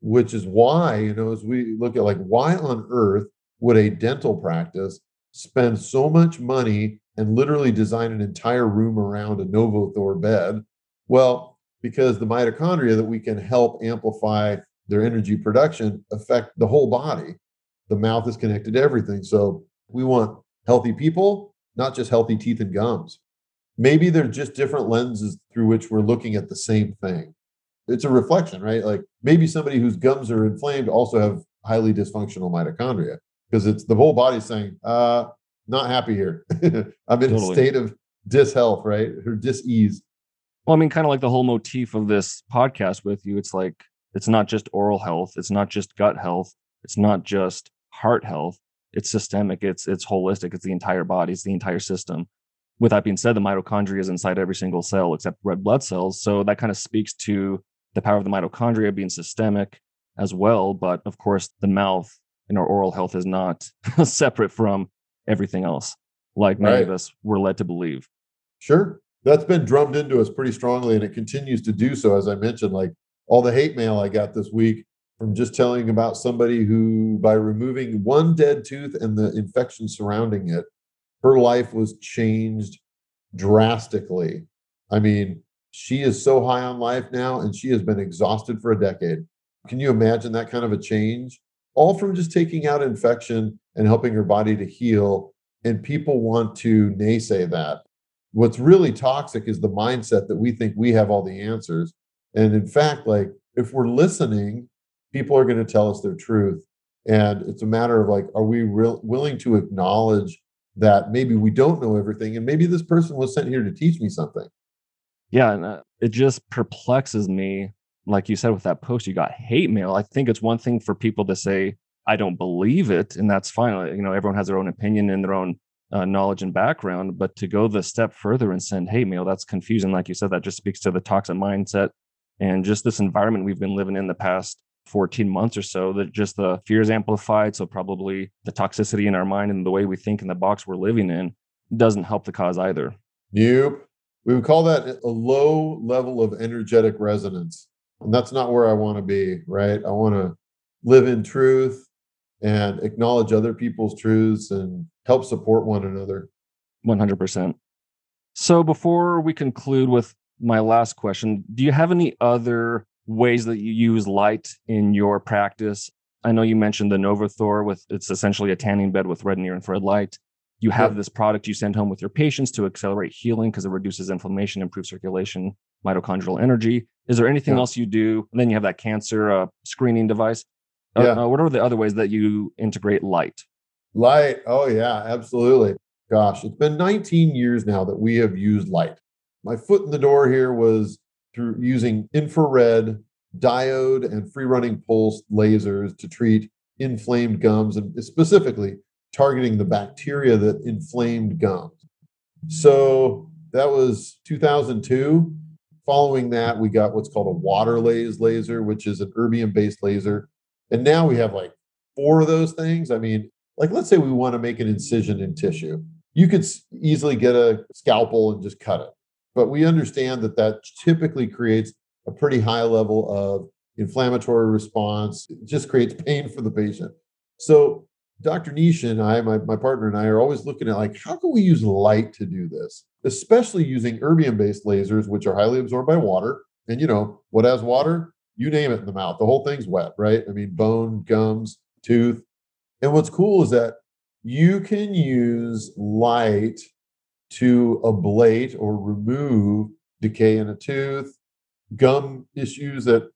which is why, you know, as we look at like, why on earth would a dental practice spend so much money and literally design an entire room around a Novothor bed? Well, because the mitochondria that we can help amplify their energy production affect the whole body. The mouth is connected to everything. So we want healthy people, not just healthy teeth and gums. Maybe they're just different lenses through which we're looking at the same thing. It's a reflection, right? Like maybe somebody whose gums are inflamed also have highly dysfunctional mitochondria because it's the whole body saying, uh, not happy here. (laughs) I'm in totally. a state of dishealth, right? Or dis-ease. Well, I mean, kind of like the whole motif of this podcast with you. It's like it's not just oral health, it's not just gut health, it's not just heart health. It's systemic. It's it's holistic. It's the entire body. It's the entire system. With that being said, the mitochondria is inside every single cell except red blood cells. So that kind of speaks to the power of the mitochondria being systemic as well. But of course, the mouth and our oral health is not (laughs) separate from everything else, like many right. of us were led to believe. Sure. that's been drummed into us pretty strongly and it continues to do so as i mentioned like all the hate mail i got this week from just telling about somebody who by removing one dead tooth and the infection surrounding it her life was changed drastically i mean she is so high on life now and she has been exhausted for a decade. Can you imagine that kind of a change? All from just taking out infection and helping her body to heal and people want to naysay that. What's really toxic is the mindset that we think we have all the answers. And in fact like if we're listening people are going to tell us their truth. And it's a matter of like are we real, willing to acknowledge that maybe we don't know everything and maybe this person was sent here to teach me something yeah and uh, it just perplexes me like you said with that post you got hate mail i think it's one thing for people to say i don't believe it and that's fine you know everyone has their own opinion and their own uh, knowledge and background but to go the step further and send hate mail that's confusing like you said that just speaks to the toxic mindset and just this environment we've been living in the past 14 months or so that just the fear is amplified so probably the toxicity in our mind and the way we think in the box we're living in doesn't help the cause either. Nope we would call that a low level of energetic resonance. And that's not where i want to be right? I want to live in truth and acknowledge other people's truths and help support one another. 100% so before we conclude with my last question do you have any other ways that you use light in your practice? I know you mentioned the Novothor with it's essentially a tanning bed with red near infrared light you have this product you send home with your patients to accelerate healing because it reduces inflammation improves circulation mitochondrial energy. Is there anything yeah. else you do? And then you have that cancer uh, screening device. Uh, yeah. Uh, what are the other ways that you integrate light? Light. Oh yeah absolutely. Gosh it's been 19 years now that we have used light. My foot in the door here was through using infrared diode and free running pulse lasers to treat inflamed gums and specifically targeting the bacteria that inflamed gums. So that was 2002. Following that, we got what's called a Waterlase laser, which is an erbium based laser. And now we have like four of those things. I mean, like let's say we want to make an incision in tissue. You could easily get a scalpel and just cut it. But we understand that that typically creates a pretty high level of inflammatory response. It just creates pain for the patient. So Dr. Nish and I, my, my partner and I, are always looking at like, how can we use light to do this? Especially using erbium-based lasers, which are highly absorbed by water. And you know, what has water? You name it in the mouth. The whole thing's wet, right? I mean, bone, gums, tooth. And what's cool is that you can use light to ablate or remove decay in a tooth, gum issues that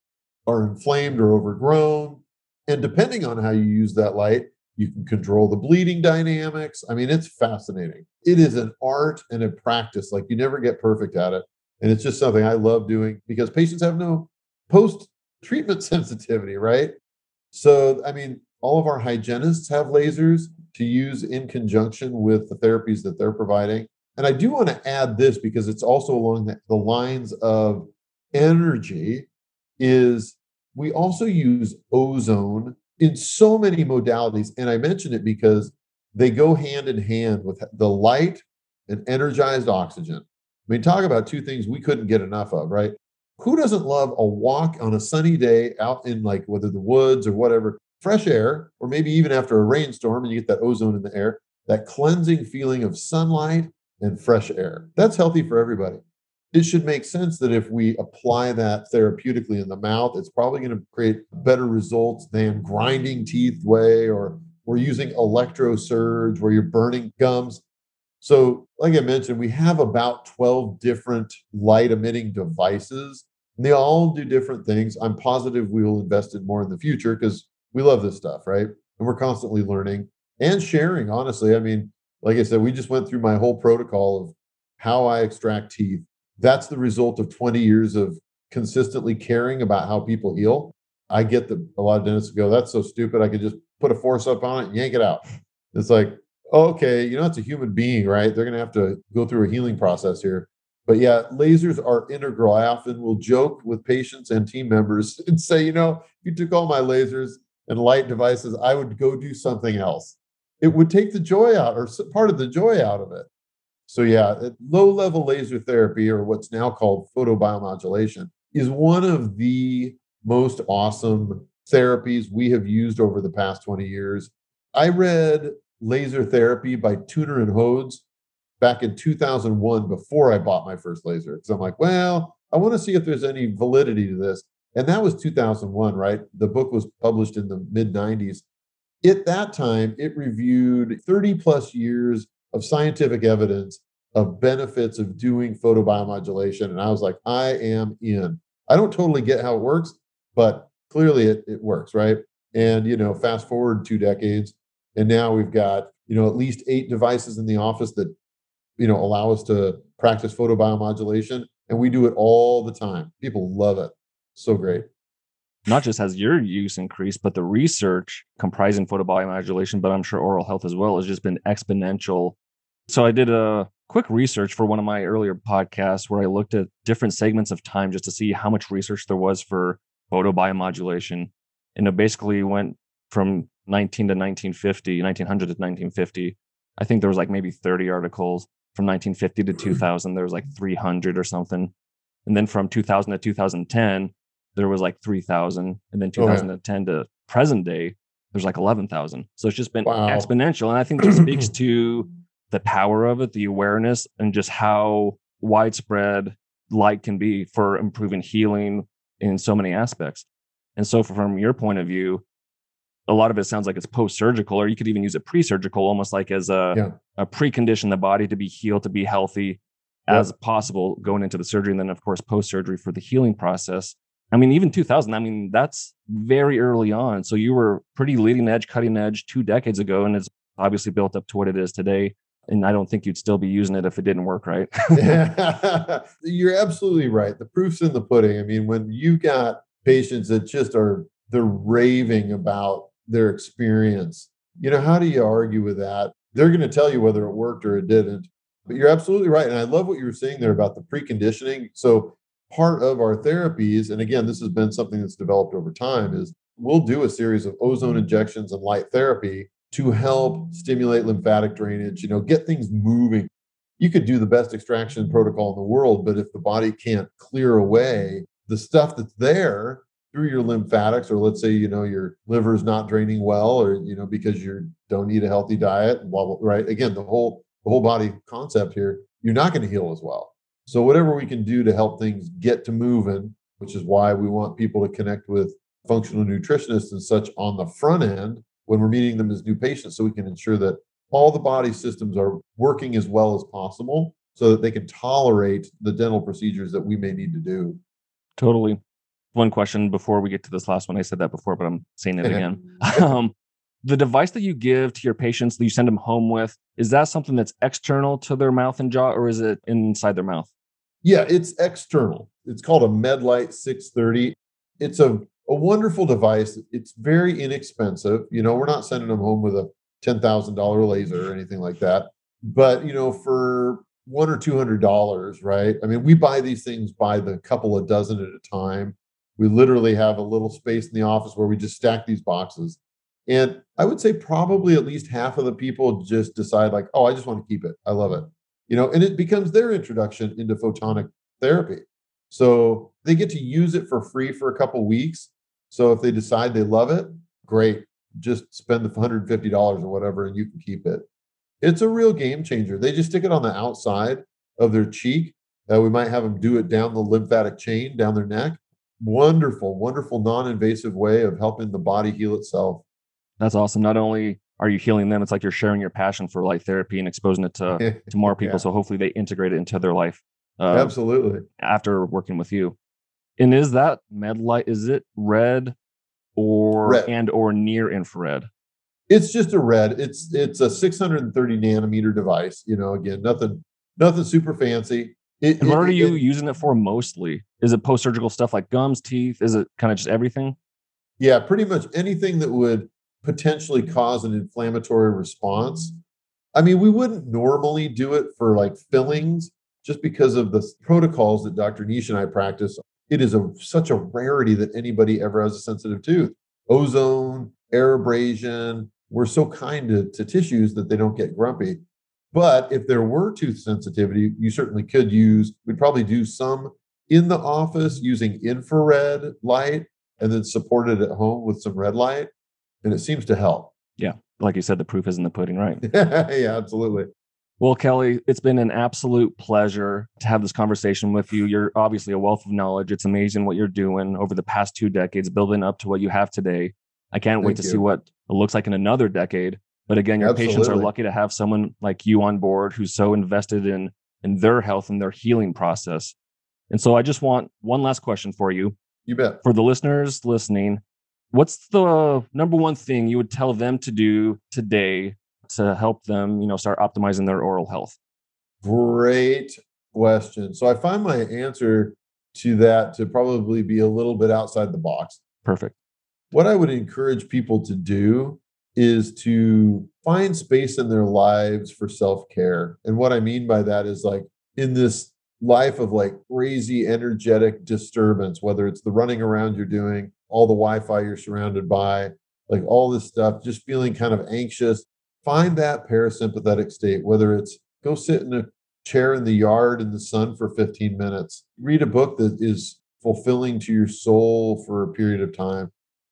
are inflamed or overgrown. And depending on how you use that light, you can control the bleeding dynamics. I mean, it's fascinating. It is an art and a practice. Like you never get perfect at it. And it's just something I love doing because patients have no post treatment (laughs) sensitivity, right? So, I mean, all of our hygienists have lasers to use in conjunction with the therapies that they're providing. And I do want to add this because it's also along the, lines of energy is we also use ozone in so many modalities. And I mention it because they go hand in hand with the light and energized oxygen. I mean, talk about two things we couldn't get enough of, right? Who doesn't love a walk on a sunny day out in like whether the woods or whatever, fresh air, or maybe even after a rainstorm and you get that ozone in the air, that cleansing feeling of sunlight and fresh air. That's healthy for everybody it should make sense that if we apply that therapeutically in the mouth, it's probably going to create better results than grinding teeth way or we're using electrosurge where you're burning gums. So, like I mentioned, we have about 12 different light emitting devices. And they all do different things. I'm positive we will invest in more in the future because we love this stuff, right? And we're constantly learning and sharing, honestly. I mean, like I said, we just went through my whole protocol of how I extract teeth that's the result of 20 years of consistently caring about how people heal. I get that a lot of dentists go, that's so stupid. I could just put a force up on it and yank it out. (laughs) It's like, okay, you know, it's a human being, right? They're going to have to go through a healing process here. But yeah, lasers are integral. I often will joke with patients and team members (laughs) and say, you know, if you took all my lasers and light devices, I would go do something else. It would take the joy out or part of the joy out of it. So yeah, uh, low level laser therapy or what's now called photobiomodulation is one of the most awesome therapies we have used over the past 20 years. I read Laser Therapy by Tuner and Hodes back in 2001 before I bought my first laser because I'm like, well, I want to see if there's any validity to this. And that was 2001, right? The book was published in the mid 90s. At that time, it reviewed 30 plus years of scientific evidence of benefits of doing photobiomodulation. And I was like, I am in. I don't totally get how it works, but clearly it, it works, right? And, you know, fast forward two decades, and now we've got, you know, at least eight devices in the office that, you know, allow us to practice photobiomodulation. And we do it all the time. People love it. So great not just has your use increased, but the research comprising photobiomodulation, but I'm sure oral health as well, has just been exponential. So I did a quick research for one of my earlier podcasts where I looked at different segments of time just to see how much research there was for photobiomodulation. And it basically went from 19 to 1950, 1900 to 1950. I think there was like maybe 30 articles. From 1950 to mm-hmm. 2000, there was like 300 or something. And then from 2000 to 2010, there was like 3,000. And then 2010 oh, yeah. to present day, there's like 11,000. So it's just been wow. exponential. And I think this speaks (clears throat) to the power of it, the awareness, and just how widespread light can be for improving healing in so many aspects. And so, from your point of view, a lot of it sounds like it's post surgical, or you could even use it pre surgical, almost like as a, yeah. a precondition the body to be healed, to be healthy as possible going into the surgery. And then, of course, post surgery for the healing process. I mean, even 2000, I mean, that's very early on. So you were pretty leading edge, cutting edge two decades ago, and it's obviously built up to what it is today. And I don't think you'd still be using it if it didn't work right. (laughs) (laughs) You're absolutely right. The proof's in the pudding. I mean, when you've got patients that just are they're raving about their experience, you know, how do you argue with that? They're going to tell you whether it worked or it didn't. But you're absolutely right. And I love what you were saying there about the preconditioning. So part of our therapies, and again, this has been something that's developed over time, is we'll do a series of ozone injections and light therapy to help stimulate lymphatic drainage, you know, get things moving. You could do the best extraction protocol in the world, but if the body can't clear away the stuff that's there through your lymphatics, or let's say, you know, your liver's not draining well, or, you know, because you don't eat a healthy diet, blah, blah, right? Again, the whole the whole body concept here, you're not going to heal as well. So whatever we can do to help things get to moving, which is why we want people to connect with functional nutritionists and such on the front end when we're meeting them as new patients so we can ensure that all the body systems are working as well as possible so that they can tolerate the dental procedures that we may need to do. Totally. One question before we get to this last one. I said that before, but I'm saying it again. (laughs) (laughs) um, the device that you give to your patients that you send them home with, is that something that's external to their mouth and jaw or is it inside their mouth? Yeah, it's external. It's called a MedLite 630. It's a, a wonderful device. It's very inexpensive. You know, we're not sending them home with a $10,000 laser or anything like that. But, you know, for one or two hundred dollars, right? I mean, we buy these things by the couple of dozen at a time. We literally have a little space in the office where we just stack these boxes. And I would say probably at least half of the people just decide, like, oh, I just want to keep it. I love it you know, and it becomes their introduction into photonic therapy. So they get to use it for free for a couple weeks. So if they decide they love it, great. Just spend the $150 or whatever and you can keep it. It's a real game changer. They just stick it on the outside of their cheek. Uh, we might have them do it down the lymphatic chain, down their neck. Wonderful, wonderful non invasive way of helping the body heal itself. That's awesome. Not only are you healing them? It's like you're sharing your passion for light therapy and exposing it to (laughs) to more people. yeah. So hopefully they integrate it into their life. Uh, Absolutely. After working with you, and is that med light? Is it red or red. and or near infrared? It's just a red. It's it's a 630 nanometer device. You know, again, nothing nothing super fancy. It, and what it, are you it, using it for mostly? Is it post surgical stuff like gums, teeth? Is it kind of just everything? Yeah, pretty much anything that would potentially cause an inflammatory response. I mean, we wouldn't normally do it for like fillings just because of the protocols that Dr. Nish and I practice. It is a such a rarity that anybody ever has a sensitive tooth. Ozone, air abrasion, we're so kind to, to tissues that they don't get grumpy. But if there were tooth sensitivity, you certainly could use, we'd probably do some in the office using infrared light and then support it at home with some red light. And it seems to help. Yeah. Like you said, the proof is in the pudding, right? (laughs) yeah, absolutely. Well, Kelly, it's been an absolute pleasure to have this conversation with you. You're obviously a wealth of knowledge. It's amazing what you're doing over the past two decades, building up to what you have today. I can't Thank wait to you. see what it looks like in another decade. But again, your patients are lucky to have someone like you on board who's so invested in in their health and their healing process. And so I just want one last question for you. You bet. For the listeners listening, what's the number one thing you would tell them to do today to help them, you know, start optimizing their oral health? Great question. So I find my answer to that to probably be a little bit outside the box. Perfect. What I would encourage people to do is to find space in their lives for self care. And what I mean by that is like in this life of like crazy energetic disturbance, whether it's the running around you're doing, all the Wi Fi you're surrounded by, like all this stuff, just feeling kind of anxious, find that parasympathetic state, whether it's go sit in a chair in the yard in the sun for 15 minutes, read a book that is fulfilling to your soul for a period of time.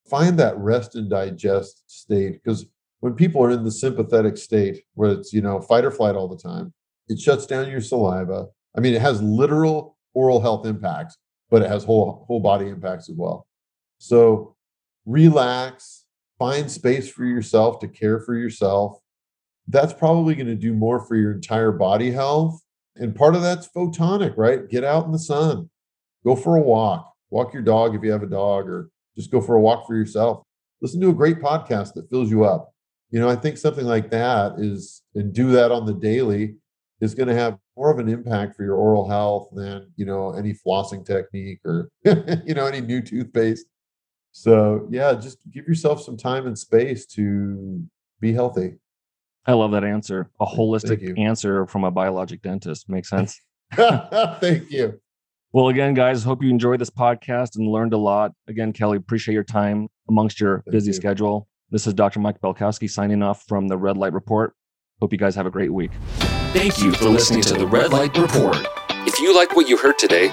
Find that rest and digest state because when people are in the sympathetic state where it's, you know, fight or flight all the time, it shuts down your saliva. I mean, it has literal oral health impacts, but it has whole whole body impacts as well. So relax, find space for yourself to care for yourself. That's probably going to do more for your entire body health. And part of that's photonic, right? Get out in the sun, go for a walk, walk your dog if you have a dog, or just go for a walk for yourself. Listen to a great podcast that fills you up. You know, I think something like that is, and do that on the daily is going to have more of an impact for your oral health than, you know, any flossing technique or, (laughs) you know, any new toothpaste. So, yeah, just give yourself some time and space to be healthy. I love that answer. A holistic answer from a biologic dentist. Makes (laughs) sense. Thank you. well, again, guys, hope you enjoyed this podcast and learned a lot. Again, Kelly, appreciate your time amongst your Thank busy you. schedule. This is Dr. Mike Belkowski signing off from the Red Light Report. Hope you guys have a great week. Thank you for listening to the Red Light Report. If you like what you heard today,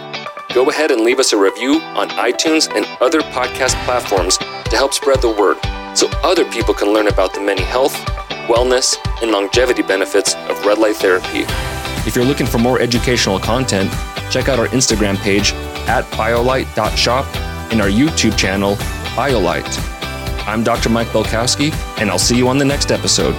go ahead and leave us a review on iTunes and other podcast platforms to help spread the word so other people can learn about the many health, wellness, and longevity benefits of red light therapy. If you're looking for more educational content, check out our Instagram page at biolight.shop and our YouTube channel, BioLight. I'm Dr. Mike Belkowski, and I'll see you on the next episode.